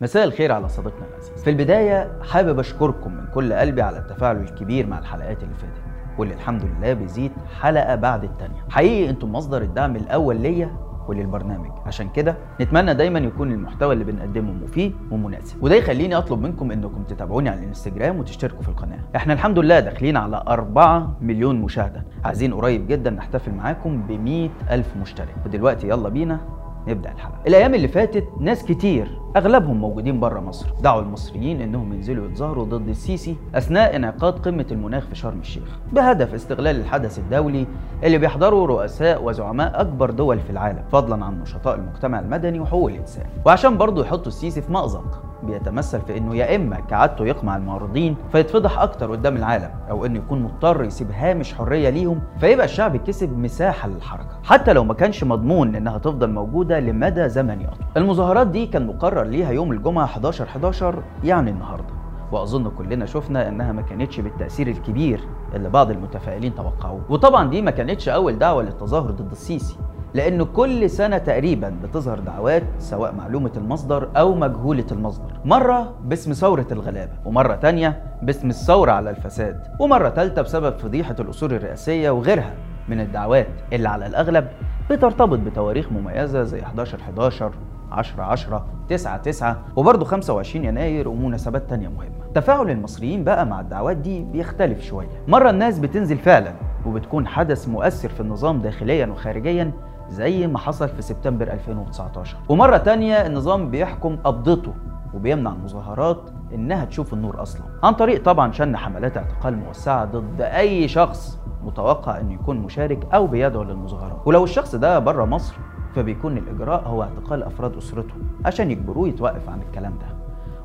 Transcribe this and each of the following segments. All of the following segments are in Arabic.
مساء الخير على صديقنا العزيز. في البداية حابب أشكركم من كل قلبي على التفاعل الكبير مع الحلقات اللي فاتت. واللي الحمد لله بيزيد حلقة بعد التانية. حقيقي أنتم مصدر الدعم الأول ليا وللبرنامج. عشان كده نتمنى دايما يكون المحتوى اللي بنقدمه مفيد ومناسب. وده يخليني أطلب منكم أنكم تتابعوني على الانستجرام وتشتركوا في القناة. إحنا الحمد لله داخلين على 4 مليون مشاهدة. عايزين قريب جدا نحتفل معاكم ب ألف مشترك. ودلوقتي يلا بينا نبدا الحلقة. الأيام اللي فاتت ناس كتير أغلبهم موجودين بره مصر. دعوا المصريين إنهم ينزلوا يتظاهروا ضد السيسي أثناء انعقاد قمة المناخ في شرم الشيخ. بهدف استغلال الحدث الدولي اللي بيحضره رؤساء وزعماء أكبر دول في العالم فضلا عن نشطاء المجتمع المدني وحقوق الإنسان. وعشان برضه يحطوا السيسي في مأزق بيتمثل في إنه يا إما كعادته يقمع المعارضين فيتفضح أكتر قدام العالم أو إنه يكون مضطر يسيب هامش حرية ليهم فيبقى الشعب كسب مساحة للحركة حتى لو ما كانش مضمون إنها تفضل موجودة لمدى زمني اطول المظاهرات دي كان مقرر ليها يوم الجمعة 11 11 يعني النهارده. وأظن كلنا شفنا إنها ما كانتش بالتأثير الكبير اللي بعض المتفائلين توقعوه. وطبعا دي ما كانتش أول دعوة للتظاهر ضد السيسي. لأن كل سنة تقريبا بتظهر دعوات سواء معلومة المصدر أو مجهولة المصدر. مرة باسم ثورة الغلابة ومرة تانية باسم الثورة على الفساد ومرة تالتة بسبب فضيحة الأصول الرئاسية وغيرها من الدعوات اللي على الأغلب بترتبط بتواريخ مميزة زي 11 11 10 10 9 9 وبرضه 25 يناير ومناسبات تانية مهمة. تفاعل المصريين بقى مع الدعوات دي بيختلف شوية. مرة الناس بتنزل فعلا وبتكون حدث مؤثر في النظام داخليا وخارجيا زي ما حصل في سبتمبر 2019 ومرة تانية النظام بيحكم قبضته وبيمنع المظاهرات إنها تشوف النور أصلا. عن طريق طبعا شن حملات اعتقال موسعة ضد أي شخص متوقع إنه يكون مشارك أو بيدعو للمظاهرات. ولو الشخص ده بره مصر فبيكون الإجراء هو اعتقال أفراد أسرته عشان يجبروه يتوقف عن الكلام ده.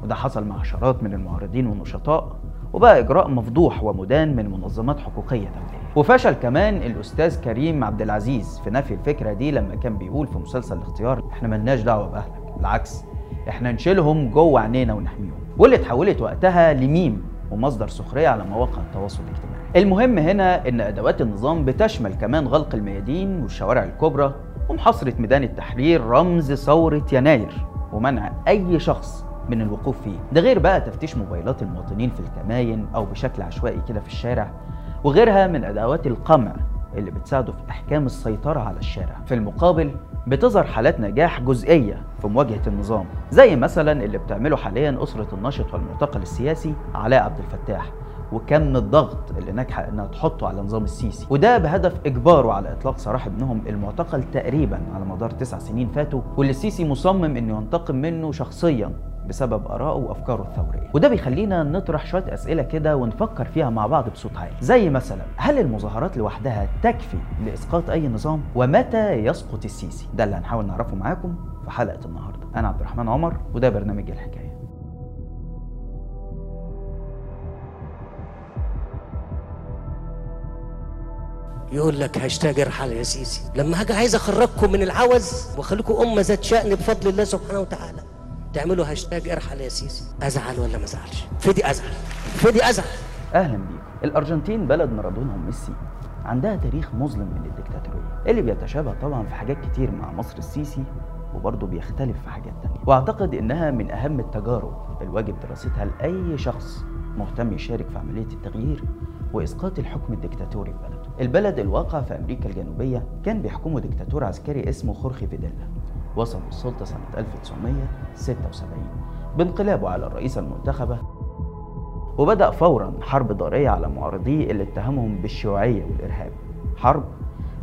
وده حصل مع عشرات من المعارضين والنشطاء وبقى إجراء مفضوح ومدان من منظمات حقوقية دوليه وفشل كمان الأستاذ كريم عبد العزيز في نفي الفكرة دي لما كان بيقول في مسلسل الاختيار إحنا ملناش دعوة بأهلك بالعكس إحنا نشيلهم جوه عينينا ونحميهم. واللي اتحولت وقتها لميم ومصدر سخرية على مواقع التواصل الاجتماعي. المهم هنا إن أدوات النظام بتشمل كمان غلق الميادين والشوارع الكبرى ومحاصرة ميدان التحرير رمز ثورة يناير ومنع أي شخص من الوقوف فيه. ده غير بقى تفتيش موبايلات المواطنين في الكماين أو بشكل عشوائي كده في الشارع وغيرها من أدوات القمع اللي بتساعده في إحكام السيطرة على الشارع. في المقابل بتظهر حالات نجاح جزئية في مواجهة النظام زي مثلا اللي بتعمله حاليا أسرة الناشط والمعتقل السياسي علاء عبد الفتاح وكم الضغط اللي ناجحة إنها تحطه على نظام السيسي. وده بهدف إجباره على إطلاق سراح ابنهم المعتقل تقريبا على مدار تسع سنين فاتوا واللي السيسي مصمم إنه ينتقم منه شخصيا. بسبب آرائه وأفكاره الثورية. وده بيخلينا نطرح شوية أسئلة كده ونفكر فيها مع بعض بصوت عالي. زي مثلا هل المظاهرات لوحدها تكفي لإسقاط أي نظام؟ ومتى يسقط السيسي؟ ده اللي هنحاول نعرفه معاكم في حلقة النهاردة. أنا عبد الرحمن عمر وده برنامج الحكاية. يقول لك هاشتاج ارحل يا سيسي. لما هاجي عايز أخرجكم من العوز وأخليكم أمة ذات شأن بفضل الله سبحانه وتعالى. تعملوا هاشتاج ارحل يا سيسي أزعل ولا ما أزعلش؟ فدي أزعل. فدي أزعل. أهلا بيكم الأرجنتين بلد مارادونهم ميسي. عندها تاريخ مظلم من الدكتاتورية. اللي بيتشابه طبعا في حاجات كتير مع مصر السيسي وبرضه بيختلف في حاجات تانية. وأعتقد إنها من أهم التجارب الواجب دراستها لأي شخص مهتم يشارك في عملية التغيير وإسقاط الحكم الدكتاتوري في بلده. البلد الواقع في أمريكا الجنوبية كان بيحكمه دكتاتور عسكري اسمه خورخي فيديلا. وصل للسلطة سنة 1976 بانقلابه على الرئيسة المنتخبة وبدأ فورا حرب ضارية على معارضيه اللي اتهمهم بالشيوعية والإرهاب. حرب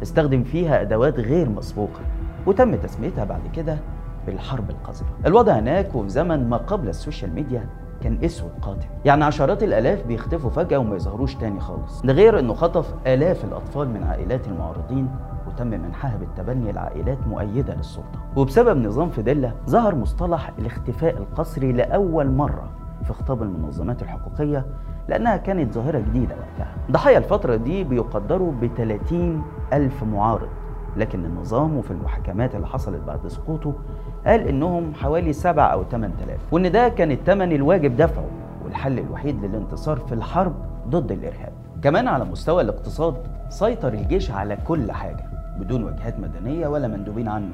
استخدم فيها أدوات غير مسبوقة وتم تسميتها بعد كده بالحرب القذرة. الوضع هناك وفي زمن ما قبل ال social media كان أسود قاتل. يعني عشرات الآلاف بيختفوا فجأة وما يظهروش تاني خالص. ده غير إنه خطف آلاف الأطفال من عائلات المعارضين وتم منحها بالتبني لعائلات مؤيدة للسلطة. وبسبب نظام فيديلا ظهر مصطلح الاختفاء القسري لأول مرة في خطاب المنظمات الحقوقية لأنها كانت ظاهرة جديدة وقتها. ضحايا الفترة دي بيقدروا ب 30 ألف معارض. لكن النظام وفي المحاكمات اللي حصلت بعد سقوطه قال إنهم حوالي 7 أو 8000 وإن ده كان الثمن الواجب دفعه والحل الوحيد للانتصار في الحرب ضد الإرهاب. كمان على مستوى الاقتصاد سيطر الجيش على كل حاجة. بدون وجهات مدنية ولا مندوبين عنه.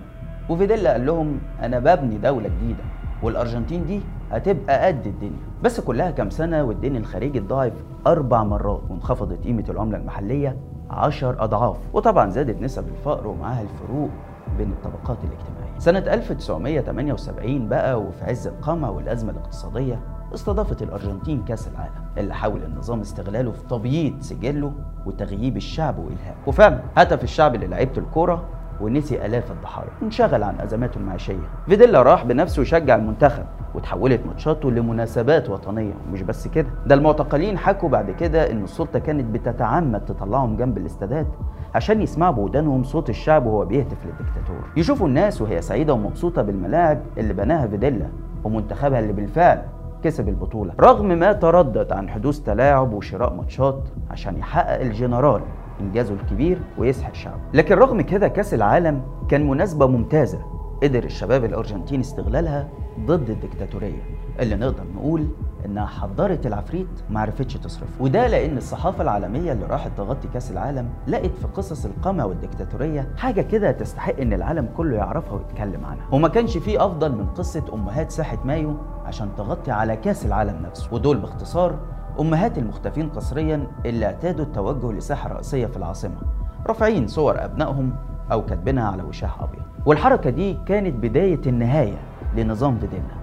وفيديلا قال لهم أنا ببني دولة جديدة والأرجنتين دي هتبقى قد الدنيا. بس كلها كام سنة والدين الخارجي اتضاعف أربع مرات وانخفضت قيمة العملة المحلية عشر أضعاف وطبعا زادت نسب الفقر ومعاها الفروق بين الطبقات الاجتماعية. سنة 1978 بقى وفي عز القمع والأزمة الاقتصادية استضافت الأرجنتين كأس العالم اللي حاول النظام استغلاله في تبييض سجله وتغييب الشعب والهام وفعلا هتف الشعب للعيبة الكوره ونسي آلاف الضحايا. وانشغل عن ازماته المعيشية. فيديلا راح بنفسه يشجع المنتخب وتحولت ماتشاته لمناسبات وطنية. ومش بس كده ده المعتقلين حكوا بعد كده إن السلطة كانت بتتعمد تطلعهم جنب الاستادات عشان يسمعوا بودانهم صوت الشعب وهو بيهتف للدكتاتور. يشوفوا الناس وهي سعيدة ومبسوطة بالملاعب اللي بناها فيديلا ومنتخبها اللي بالفعل كسب البطولة. رغم ما تردد عن حدوث تلاعب وشراء ماتشات عشان يحقق الجنرال إنجازه الكبير ويسحق الشعب لكن رغم كده كأس العالم كان مناسبة ممتازة قدر الشباب الأرجنتين استغلالها ضد الدكتاتورية اللي نقدر نقول إنها حضرت العفريت ما عرفتش تصرف وده لأن الصحافة العالمية اللي راحت تغطي كأس العالم لقت في قصص القمع والدكتاتورية حاجة كده تستحق إن العالم كله يعرفها ويتكلم عنها. وما كانش فيه أفضل من قصة أمهات ساحة مايو عشان تغطي على كأس العالم نفسه. ودول باختصار أمهات المختفين قسريا اللي اعتادوا التوجه لساحة رئيسية في العاصمة رافعين صور أبنائهم أو كاتبينها على وشاح أبيض. والحركة دي كانت بداية النهاية لنظام فيديلا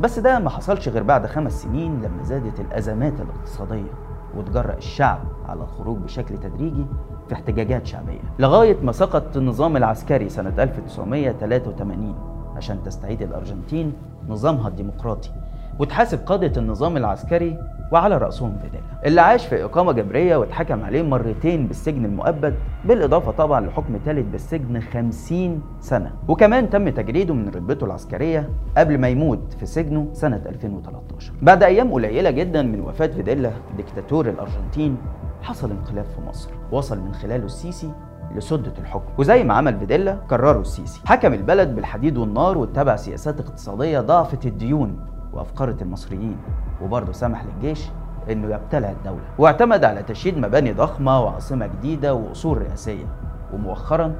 بس ده ما حصلش غير بعد خمس سنين لما زادت الأزمات الاقتصادية وتجرأ الشعب على الخروج بشكل تدريجي في احتجاجات شعبية. لغاية ما سقط النظام العسكري سنة 1983 عشان تستعيد الأرجنتين نظامها الديمقراطي. وتحاسب قادة النظام العسكري وعلى رأسهم فيديلا اللي عاش في إقامة جبرية واتحكم عليه مرتين بالسجن المؤبد بالإضافة طبعا لحكم ثالث بالسجن 50 سنة. وكمان تم تجريده من رتبته العسكرية قبل ما يموت في سجنه سنة 2013 بعد أيام قليلة جدا من وفاة فيديلا ديكتاتور الأرجنتين حصل انقلاب في مصر. وصل من خلاله السيسي لسدة الحكم. وزي ما عمل فيديلا كرره السيسي. حكم البلد بالحديد والنار واتبع سياسات اقتصادية ضاعفت الديون. وأفقرت المصريين وبرضه سمح للجيش إنه يبتلع الدولة. واعتمد على تشييد مباني ضخمة وعاصمة جديدة وأصول رئاسية. ومؤخرا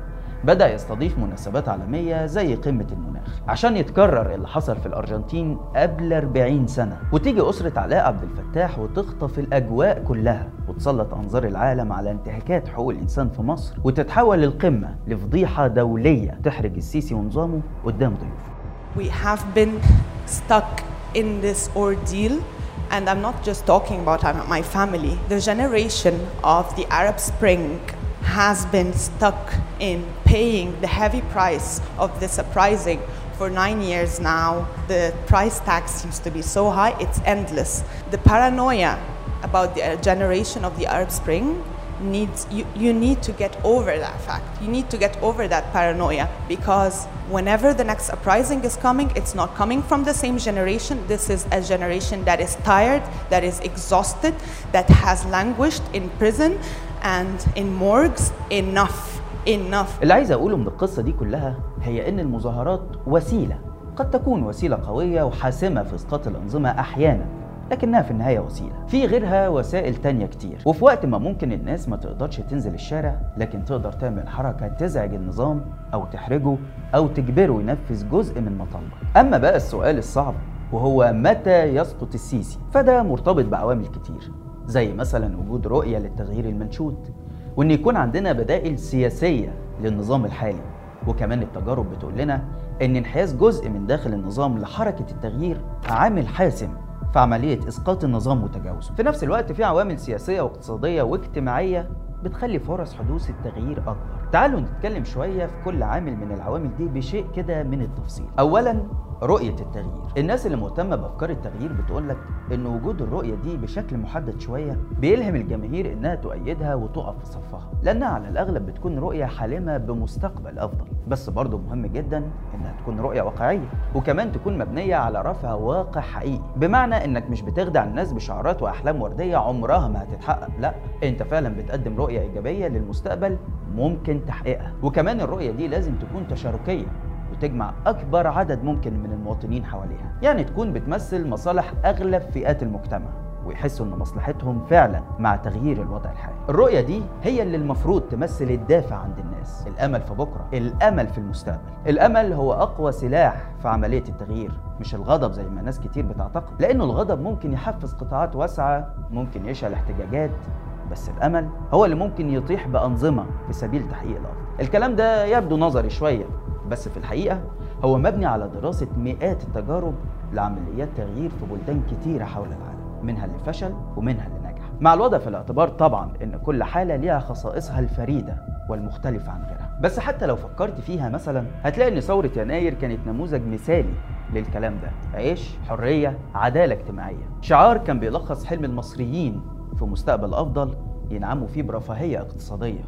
بدأ يستضيف مناسبات عالمية زي قمة المناخ. عشان يتكرر اللي حصل في الأرجنتين قبل 40 سنة. وتيجي أسرة علاء عبد الفتاح وتخطف الأجواء كلها. وتسلط أنظار العالم على انتهاكات حقوق الإنسان في مصر. وتتحول القمة لفضيحة دولية تحرج السيسي ونظامه قدام ضيوفه. We have been stuck in this ordeal, and I'm not just talking about my family. The generation of the Arab Spring has been stuck in paying the heavy price of this uprising for nine years now. The price tag seems to be so high, it's endless. The paranoia about the uh, generation of the Arab Spring needs you, you need to get over that fact you need to get over that paranoia because whenever the next uprising is coming it's not coming from the same generation this is a generation that is tired that is exhausted that has languished in prison and in morgues enough enough اللي عايز اقوله من القصه دي كلها هي ان المظاهرات وسيله قد تكون وسيله قويه وحاسمه في اسقاط الانظمه احيانا لكنها في النهاية وسيلة. في غيرها وسائل تانية كتير. وفي وقت ما ممكن الناس ما تقدرش تنزل الشارع لكن تقدر تعمل حركة تزعج النظام أو تحرجه أو تجبره ينفذ جزء من مطالبه أما بقى السؤال الصعب وهو متى يسقط السيسي؟ فده مرتبط بعوامل كتير زي مثلا وجود رؤية للتغيير المنشود وإن يكون عندنا بدائل سياسية للنظام الحالي وكمان التجارب بتقول لنا إن انحياز جزء من داخل النظام لحركة التغيير عامل حاسم في عملية إسقاط النظام وتجاوزه. في نفس الوقت في عوامل سياسية واقتصادية واجتماعية بتخلي فرص حدوث التغيير أكبر. تعالوا نتكلم شوية في كل عامل من العوامل دي بشيء كده من التفصيل. أولا رؤية التغيير. الناس اللي مهتمة بأفكار التغيير بتقول لك إن وجود الرؤية دي بشكل محدد شوية بيلهم الجماهير إنها تؤيدها وتقف في صفها لأنها على الأغلب بتكون رؤية حالمة بمستقبل أفضل. بس برضه مهم جدا إنها تكون رؤية واقعية وكمان تكون مبنية على رفع واقع حقيقي. بمعنى إنك مش بتخدع الناس بشعارات وأحلام وردية عمرها ما هتتحقق لأ أنت فعلا بتقدم رؤية إيجابية للمستقبل ممكن تحقيقها. وكمان الرؤية دي لازم تكون تشاركية وتجمع أكبر عدد ممكن من المواطنين حواليها. يعني تكون بتمثل مصالح أغلب فئات المجتمع ويحسوا إن مصلحتهم فعلا مع تغيير الوضع الحالي. الرؤية دي هي اللي المفروض تمثل الدافع عند الناس. الأمل في بكرة الأمل في المستقبل. الأمل هو أقوى سلاح في عملية التغيير مش الغضب زي ما ناس كتير بتعتقد. لأنه الغضب ممكن يحفز قطاعات واسعة ممكن يشعل احتجاجات بس الأمل هو اللي ممكن يطيح بأنظمة في سبيل تحقيق الافضل الكلام ده يبدو نظري شوية بس في الحقيقة هو مبني على دراسة مئات التجارب لعمليات تغيير في بلدان كتيرة حول العالم منها اللي فشل ومنها اللي نجح مع الوضع في الاعتبار طبعا إن كل حالة ليها خصائصها الفريدة والمختلفة عن غيرها. بس حتى لو فكرت فيها مثلا هتلاقي إن ثورة يناير كانت نموذج مثالي للكلام ده. عيش حرية عدالة اجتماعية. شعار كان بيلخص حلم المصريين في مستقبل أفضل ينعموا فيه برفاهية اقتصادية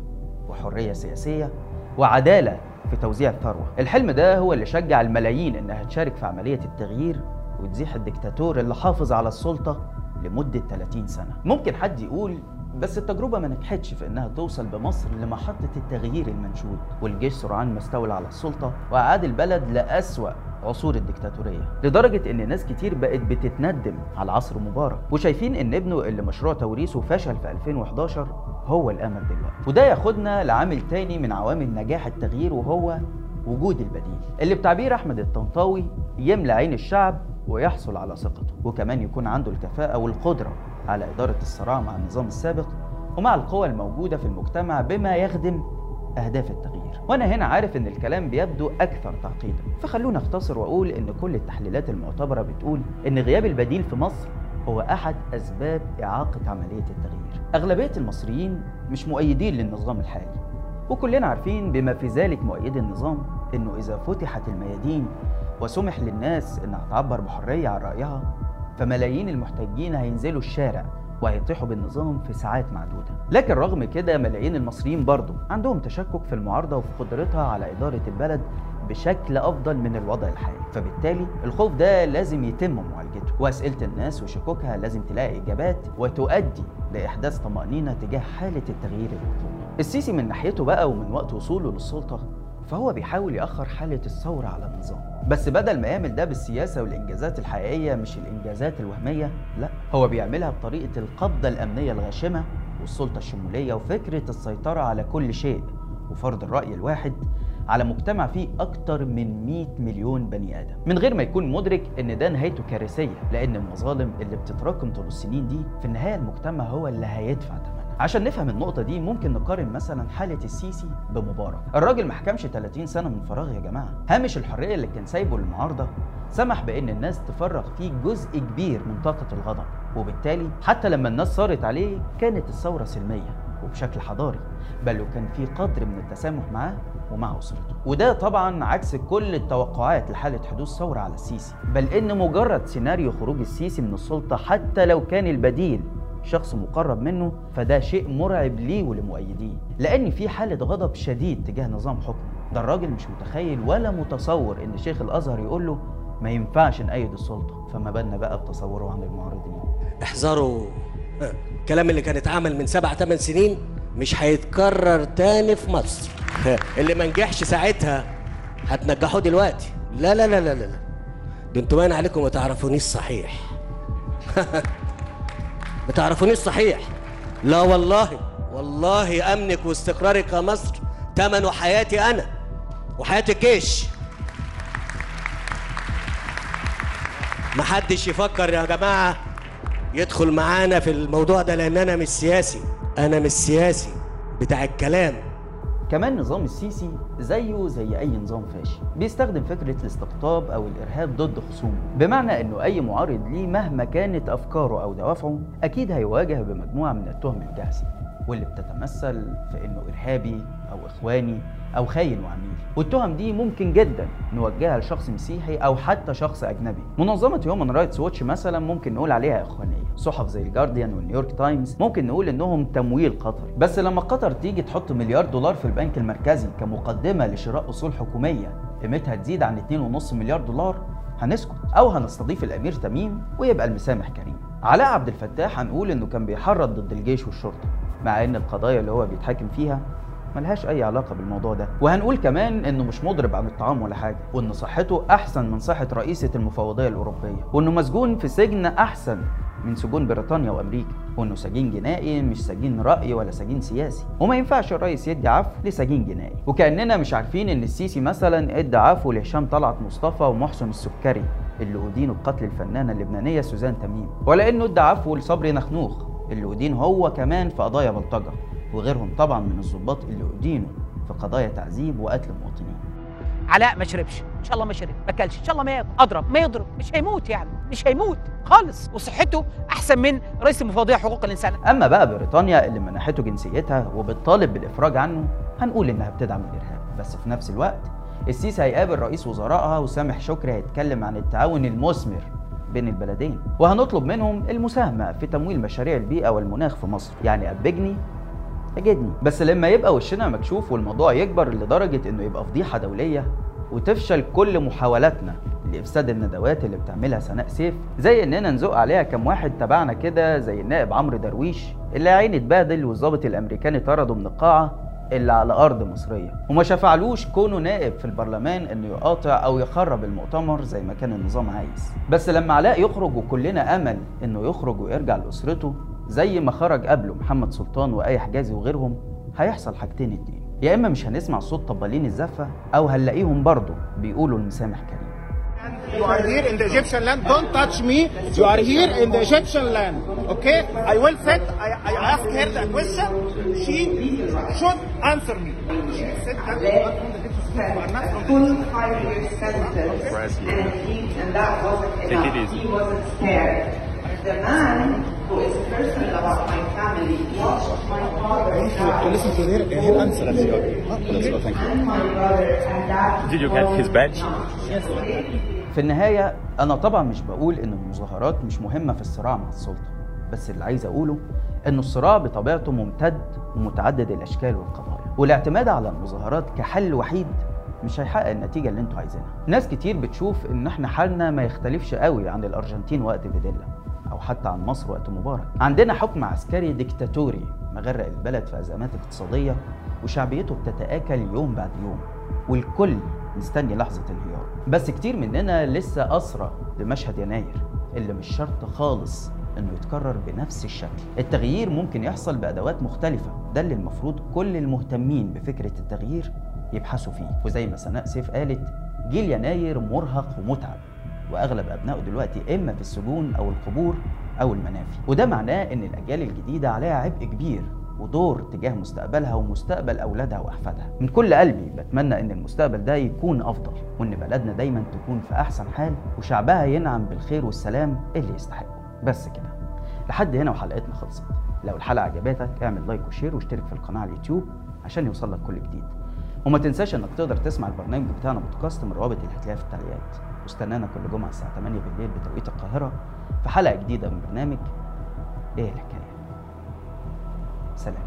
وحرية سياسية وعدالة في توزيع الثروة. الحلم ده هو اللي شجع الملايين إنها تشارك في عملية التغيير وتزيح الدكتاتور اللي حافظ على السلطة لمدة 30 سنة. ممكن حد يقول بس التجربة ما نجحتش في إنها توصل بمصر لمحطة التغيير المنشود. والجيش سرعان ما استولى على السلطة وأعاد البلد لأسوأ عصور الدكتاتورية لدرجة إن ناس كتير بقت بتتندم على عصر مبارك وشايفين إن ابنه اللي مشروع توريثه فشل في 2011 هو الأمل دلوقتي. وده ياخدنا لعامل تاني من عوامل نجاح التغيير وهو وجود البديل اللي بتعبير أحمد الطنطاوي يملى عين الشعب ويحصل على ثقته وكمان يكون عنده الكفاءة والقدرة على إدارة الصراع مع النظام السابق ومع القوى الموجودة في المجتمع بما يخدم أهداف التغيير. وأنا هنا عارف إن الكلام بيبدو أكثر تعقيدا. فخلونا أختصر وأقول إن كل التحليلات المعتبرة بتقول إن غياب البديل في مصر هو أحد أسباب إعاقة عملية التغيير. أغلبية المصريين مش مؤيدين للنظام الحالي. وكلنا عارفين بما في ذلك مؤيدي النظام إنه إذا فتحت الميادين وسمح للناس إنها تعبر بحرية عن رأيها فملايين المحتجين هينزلوا الشارع وهيطيحوا بالنظام في ساعات معدودة. لكن رغم كده ملايين المصريين برضو عندهم تشكك في المعارضة وفي قدرتها على إدارة البلد بشكل أفضل من الوضع الحالي. فبالتالي الخوف ده لازم يتم معالجته وأسئلة الناس وشكوكها لازم تلاقي إجابات وتؤدي لإحداث طمأنينة تجاه حالة التغيير المطلوب السيسي من ناحيته بقى ومن وقت وصوله للسلطة فهو بيحاول يأخر حالة الثورة على النظام. بس بدل ما يعمل ده بالسياسة والإنجازات الحقيقية مش الإنجازات الوهمية لا هو بيعملها بطريقة القبضة الأمنية الغاشمة والسلطة الشمولية وفكرة السيطرة على كل شيء. وفرض الرأي الواحد على مجتمع فيه أكتر من 100 مليون بني آدم. من غير ما يكون مدرك إن ده نهايته كارثية لأن المظالم اللي بتتراكم طول السنين دي في النهاية المجتمع هو اللي هيدفع ثمنها عشان نفهم النقطة دي ممكن نقارن مثلا حالة السيسي بمبارك. الراجل ما حكمش 30 سنة من فراغ يا جماعة. هامش الحرية اللي كان سايبه للمعارضة سمح بأن الناس تفرغ فيه جزء كبير من طاقة الغضب. وبالتالي حتى لما الناس صارت عليه كانت الثورة سلمية وبشكل حضاري بل وكان في قدر من التسامح معاه ومع أسرته. وده طبعا عكس كل التوقعات لحالة حدوث ثورة على السيسي. بل إن مجرد سيناريو خروج السيسي من السلطة حتى لو كان البديل شخص مقرب منه فده شيء مرعب ليه ولمؤيديه. لأن في حالة غضب شديد تجاه نظام حكمه ده الراجل مش متخيل ولا متصور إن شيخ الأزهر يقول له ما ينفعش نأيد السلطة. فما بالنا بقى بتصوره عن المعارضين. احذروا. الكلام اللي كان اتعمل من سبع ثمان سنين مش هيتكرر تاني في مصر. اللي ما نجحش ساعتها هتنجحوه دلوقتي. لا لا لا لا لا. ده أنتوا باين عليكم ما تعرفونيش صحيح. ما تعرفونيش صحيح. لا والله والله أمنك واستقرارك يا مصر ثمنه حياتي أنا وحياه الجيش محدش يفكر يا جماعة يدخل معانا في الموضوع ده لأن أنا مش سياسي. أنا مش سياسي بتاع الكلام. كمان نظام السيسي زيه زي أي نظام فاشل بيستخدم فكرة الاستقطاب أو الإرهاب ضد خصومه بمعنى إنه أي معارض ليه مهما كانت أفكاره أو دوافعه أكيد هيواجه بمجموعة من التهم الجاهزة واللي بتتمثل في إنه إرهابي أو إخواني أو خاين وعميل. والتهم دي ممكن جدا نوجهها لشخص مسيحي أو حتى شخص أجنبي. منظمة هيومن رايتس ووتش مثلا ممكن نقول عليها إخوانية. صحف زي الجارديان والنيويورك تايمز ممكن نقول إنهم تمويل قطري بس لما قطر تيجي تحط مليار دولار في البنك المركزي كمقدمة لشراء أصول حكومية قيمتها تزيد عن 2.5 مليار دولار هنسكت أو هنستضيف الأمير تميم ويبقى المسامح كريم. علاء عبد الفتاح هنقول إنه كان بيحرض ضد الجيش والشرطة مع إن القضايا اللي هو بيتحاكم فيها ملهاش أي علاقة بالموضوع ده. وهنقول كمان إنه مش مضرب عن الطعام ولا حاجة وإن صحته أحسن من صحة رئيسة المفوضية الأوروبية وإنه مسجون في سجن أحسن من سجون بريطانيا وأمريكا وإنه سجين جنائي مش سجين رأي ولا سجين سياسي. وما ينفعش الرئيس يدي عفو لسجين جنائي. وكأننا مش عارفين إن السيسي مثلا إدى عفو لهشام طلعت مصطفى ومحسن السكري اللي أدينوا بقتل الفنانة اللبنانية سوزان تميم ولا إنه إدى عفو لصبري نخنوخ اللي أدين هو كمان في قضايا بلطجة. وغيرهم طبعا من الضباط اللي أدينوا في قضايا تعذيب وقتل مواطنين علاء ما شربش. إن شاء الله ما شرب. ما أكلش. إن شاء الله ما أضرب. ما يضرب. مش هيموت يعني. مش هيموت خالص. وصحته أحسن من رئيس المفوضية حقوق الإنسان. أما بقى بريطانيا اللي منحته جنسيتها وبتطالب بالإفراج عنه هنقول إنها بتدعم الإرهاب. بس في نفس الوقت السيسي هيقابل رئيس وزرائها وسامح شكري هيتكلم عن التعاون المثمر بين البلدين. وهنطلب منهم المساهمة في تمويل مشاريع البيئة والمناخ في مصر. يعني أبجني أجدني. بس لما يبقى وشنا مكشوف والموضوع يكبر لدرجة إنه يبقى فضيحة دولية وتفشل كل محاولاتنا لإفساد الندوات اللي بتعملها سناء سيف زي إننا نزق عليها كام واحد تبعنا كده زي النائب عمرو درويش اللي عيني اتبهدل والظابط الأمريكاني طرده من القاعة اللي على أرض مصرية. وما شفعلوش كونه نائب في البرلمان إنه يقاطع أو يخرب المؤتمر زي ما كان النظام عايز. بس لما علاء يخرج وكلنا أمل إنه يخرج ويرجع لأسرته زي ما خرج قبله محمد سلطان واي حجازي وغيرهم هيحصل حاجتين اتنين يا اما مش هنسمع صوت طبالين الزفه أو هنلاقيهم برضه بيقولوا المسامح كريم You are here in the Egyptian land. Don't touch me. You are here in the Egyptian land. Okay? I will sit. I, I ask her the question. She should answer me. She said that you are from the full five year sentence and and that wasn't enough. He wasn't scared. The man who is personal about my family watched my father to listen to her, her answer. and my brother and that Did you get his badge? في النهاية أنا طبعا مش بقول إن المظاهرات مش مهمة في الصراع مع السلطة بس اللي عايز أقوله إن الصراع بطبيعته ممتد ومتعدد الأشكال والقضايا والاعتماد على المظاهرات كحل وحيد مش هيحقق النتيجة اللي أنتوا عايزينها. ناس كتير بتشوف إن إحنا حالنا ما يختلفش قوي عن الأرجنتين وقت فيديلا. أو حتى عن مصر وقت مبارك. عندنا حكم عسكري ديكتاتوري مغرق البلد في أزمات اقتصادية وشعبيته بتتآكل يوم بعد يوم والكل مستني لحظة انهيار. بس كتير مننا لسه أسرى لمشهد يناير اللي مش شرط خالص إنه يتكرر بنفس الشكل. التغيير ممكن يحصل بأدوات مختلفة ده اللي المفروض كل المهتمين بفكرة التغيير يبحثوا فيه. وزي ما سناء سيف قالت جيل يناير مرهق ومتعب. وأغلب أبنائه دلوقتي إما في السجون أو القبور أو المنافي وده معناه إن الأجيال الجديدة عليها عبء كبير ودور تجاه مستقبلها ومستقبل أولادها وأحفادها. من كل قلبي بتمنى إن المستقبل ده يكون أفضل وإن بلدنا دايما تكون في أحسن حال وشعبها ينعم بالخير والسلام اللي يستحقه. بس كده. لحد هنا وحلقتنا خلصت. لو الحلقة عجبتك اعمل like و share واشترك في القناة على اليوتيوب عشان يوصلك كل جديد. وما تنساش إنك تقدر تسمع البرنامج بتاعنا بودكاست من الروابط اللي هتلاقيها في التعليقات واستنانا كل جمعة الساعة 8 بالليل بتوقيت القاهرة في حلقة جديدة من برنامج إيه الحكاية؟ سلام.